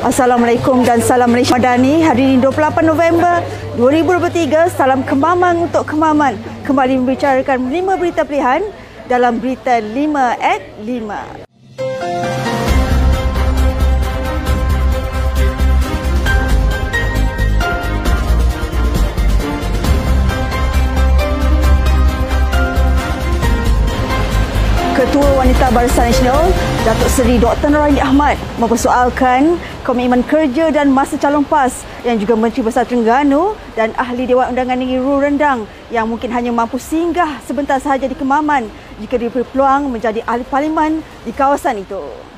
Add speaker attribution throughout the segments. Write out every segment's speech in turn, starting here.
Speaker 1: Assalamualaikum dan salam Malaysia Madani. Hari ini 28 November 2023. Salam kemaman untuk kemaman. Kembali membicarakan 5 berita pilihan dalam berita 5 at 5. Ketua Wanita Barisan Nasional Datuk Seri Dr. Noraini Ahmad mempersoalkan komitmen kerja dan masa calon PAS yang juga Menteri Besar Terengganu dan Ahli Dewan Undangan Negeri Rendang yang mungkin hanya mampu singgah sebentar sahaja di Kemaman jika diberi peluang menjadi ahli parlimen di kawasan itu.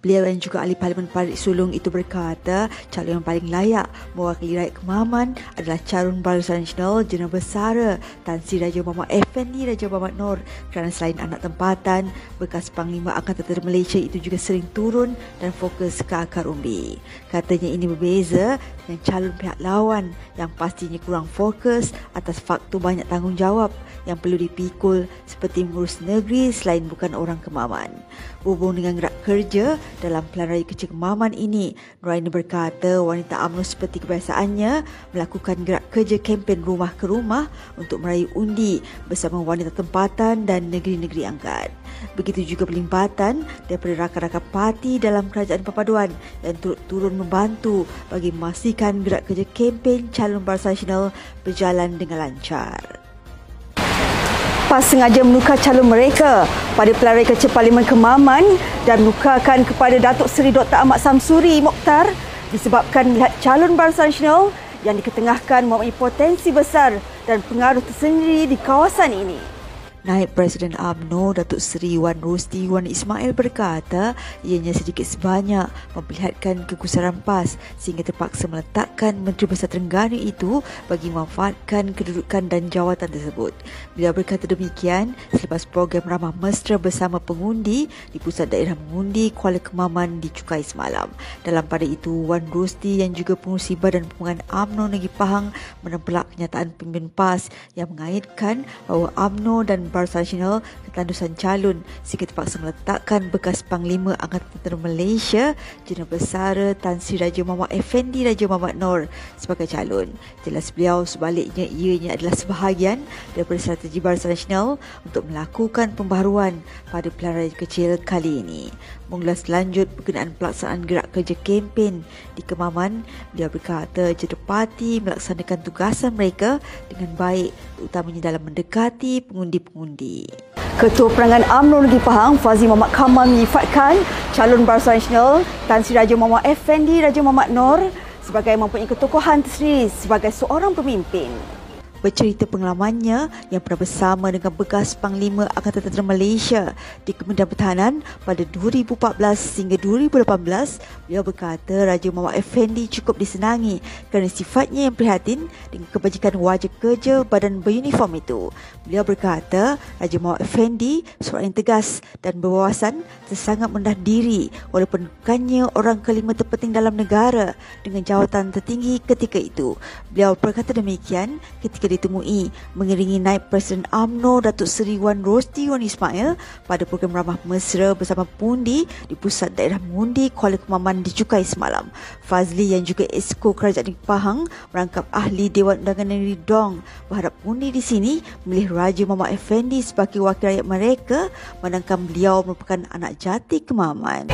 Speaker 1: Beliau yang juga ahli Parlimen Parit Sulung itu berkata calon yang paling layak mewakili rakyat Kemaman adalah calon Barisan Nasional Jeneral Besar Tan Sri Raja Muhammad Effendi Raja Muhammad Nur kerana selain anak tempatan, bekas Panglima Angkatan Tentera Malaysia itu juga sering turun dan fokus ke akar umbi. Katanya ini berbeza dengan calon pihak lawan yang pastinya kurang fokus atas faktor banyak tanggungjawab yang perlu dipikul seperti mengurus negeri selain bukan orang Kemaman. Berhubung dengan gerak kerja dalam Pelan Raya Kecil Kemaman ini, Nuraini berkata wanita UMNO seperti kebiasaannya melakukan gerak kerja kempen rumah ke rumah untuk meraih undi bersama wanita tempatan dan negeri-negeri angkat. Begitu juga pelimpatan daripada rakan-rakan parti dalam kerajaan perpaduan yang turut turun membantu bagi memastikan gerak kerja kempen calon Barisan Nasional berjalan dengan lancar. PAS sengaja menukar calon mereka pada pelarian kecil Parlimen Kemaman dan menukarkan kepada Datuk Seri Dr. Ahmad Samsuri Mokhtar disebabkan melihat calon Barisan Nasional yang diketengahkan mempunyai potensi besar dan pengaruh tersendiri di kawasan ini. Naib Presiden AMNO Datuk Seri Wan Rusti Wan Ismail berkata ianya sedikit sebanyak memperlihatkan kegusaran PAS sehingga terpaksa meletakkan Menteri Besar Terengganu itu bagi memanfaatkan kedudukan dan jawatan tersebut. Beliau berkata demikian selepas program ramah mesra bersama pengundi di Pusat Daerah Mengundi Kuala Kemaman dicukai semalam. Dalam pada itu, Wan Rusti yang juga pengurusi Badan Pembangunan AMNO Negeri Pahang menempelak kenyataan pemimpin PAS yang mengaitkan bahawa AMNO dan Barisan Nasional ketandusan calon sehingga terpaksa meletakkan bekas Panglima Angkatan Tentera Malaysia Jeneral Besar Tan Sri Raja Muhammad Effendi Raja Muhammad Nur sebagai calon. Jelas beliau sebaliknya ianya adalah sebahagian daripada strategi Barisan Nasional untuk melakukan pembaharuan pada pilihan raya kecil kali ini. Mengulas lanjut berkenaan pelaksanaan gerak kerja kempen di Kemaman, dia berkata jika parti melaksanakan tugasan mereka dengan baik terutamanya dalam mendekati pengundi-pengundi. Ketua Perangan UMNO Negeri Pahang, Fazli Muhammad Kamal menyifatkan calon Barisan Nasional Tan Sri Raja Muhammad Effendi Raja Muhammad Nur sebagai mempunyai ketokohan tersendiri sebagai seorang pemimpin bercerita pengalamannya yang pernah bersama dengan bekas Panglima Angkatan Tentera Malaysia di Kementerian Pertahanan pada 2014 hingga 2018. Beliau berkata Raja Muhammad Effendi cukup disenangi kerana sifatnya yang prihatin dengan kebajikan wajah kerja badan beruniform itu. Beliau berkata Raja Muhammad Effendi seorang yang tegas dan berwawasan tersangat mendah diri walaupun bukannya orang kelima terpenting dalam negara dengan jawatan tertinggi ketika itu. Beliau berkata demikian ketika ditemui mengiringi naib Presiden AMNO Datuk Seri Wan Rosti Wan Ismail pada program ramah mesra bersama Pundi di Pusat Daerah Mundi Kuala Kemaman di Cukai semalam. Fazli yang juga Esko Kerajaan Pahang merangkap ahli Dewan Undangan Negeri Dong berharap Pundi di sini memilih Raja Muhammad Effendi sebagai wakil rakyat mereka manakala beliau merupakan anak jati Kemaman.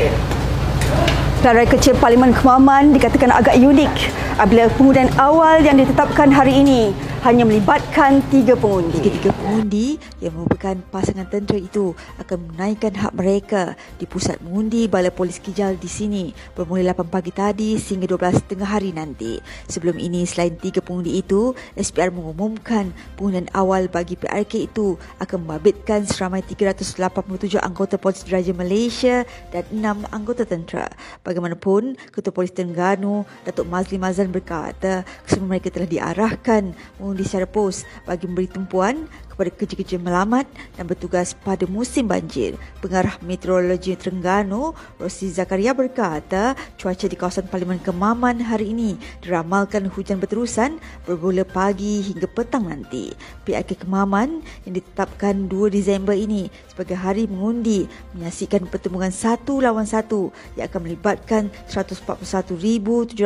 Speaker 1: Pelarai kecil Parlimen Kemaman dikatakan agak unik apabila pengundian awal yang ditetapkan hari ini hanya melibatkan tiga pengundi. Tiga-tiga pengundi yang merupakan pasangan tentera itu akan menaikkan hak mereka di pusat mengundi Balai Polis Kijal di sini bermula 8 pagi tadi sehingga 12 tengah hari nanti. Sebelum ini, selain tiga pengundi itu, SPR mengumumkan pengundian awal bagi PRK itu akan membabitkan seramai 387 anggota Polis Diraja Malaysia dan 6 anggota tentera. Bagaimanapun, Ketua Polis Terengganu, Datuk Mazli Mazan berkata kesemua mereka telah diarahkan mengundi mengundi secara pos bagi memberi tumpuan kepada kerja-kerja melamat dan bertugas pada musim banjir. Pengarah Meteorologi Terengganu, Rosi Zakaria berkata, cuaca di kawasan Parlimen Kemaman hari ini diramalkan hujan berterusan bermula pagi hingga petang nanti. PIK Kemaman yang ditetapkan 2 Disember ini sebagai hari mengundi menyaksikan pertemuan satu lawan satu yang akan melibatkan 141,790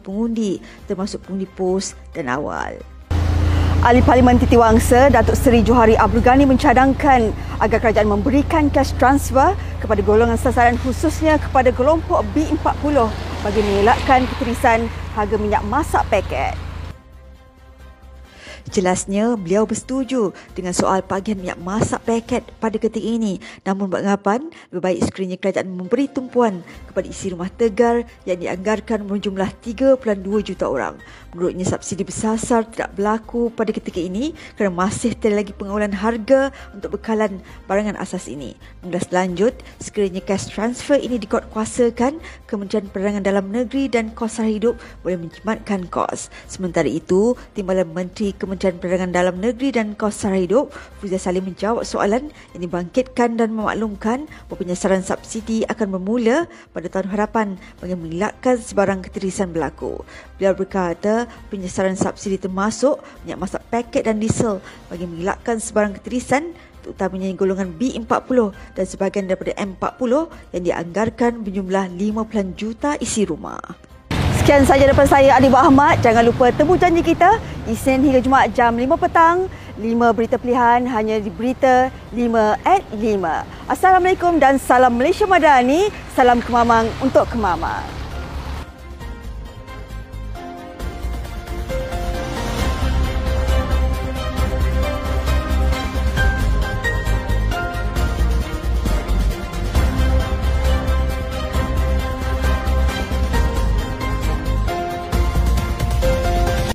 Speaker 1: pengundi termasuk pengundi pos dan awal.
Speaker 2: Ahli Parlimen Titiwangsa, Datuk Seri Johari Abdul Ghani mencadangkan agar kerajaan memberikan cash transfer kepada golongan sasaran khususnya kepada kelompok B40 bagi mengelakkan ketirisan harga minyak masak paket.
Speaker 1: Jelasnya, beliau bersetuju dengan soal pagian minyak masak paket pada ketika ini. Namun beranggapan, lebih baik sekiranya kerajaan memberi tumpuan kepada isi rumah tegar yang dianggarkan berjumlah 3.2 juta orang. Menurutnya, subsidi bersasar tidak berlaku pada ketika ini kerana masih terlalu lagi pengawalan harga untuk bekalan barangan asas ini. Mengulas lanjut, sekiranya cash transfer ini dikuatkuasakan, Kementerian Perdagangan Dalam Negeri dan Kos Hidup boleh menjimatkan kos. Sementara itu, Timbalan Menteri Kementerian Perdagangan Dalam Negeri dan Kos Sara Hidup, Fuzia Salim menjawab soalan yang dibangkitkan dan memaklumkan bahawa penyasaran subsidi akan bermula pada tahun harapan bagi mengelakkan sebarang ketirisan berlaku. Beliau berkata, penyasaran subsidi termasuk minyak masak paket dan diesel bagi mengelakkan sebarang ketirisan terutamanya golongan B40 dan sebahagian daripada M40 yang dianggarkan berjumlah 5 juta isi rumah.
Speaker 2: Sekian sahaja daripada saya Adibah Ahmad. Jangan lupa temu janji kita Isnin hingga Jumaat jam 5 petang. 5 berita pilihan hanya di berita 5 at 5. Assalamualaikum dan salam Malaysia Madani. Salam Kemamang untuk Kemamang.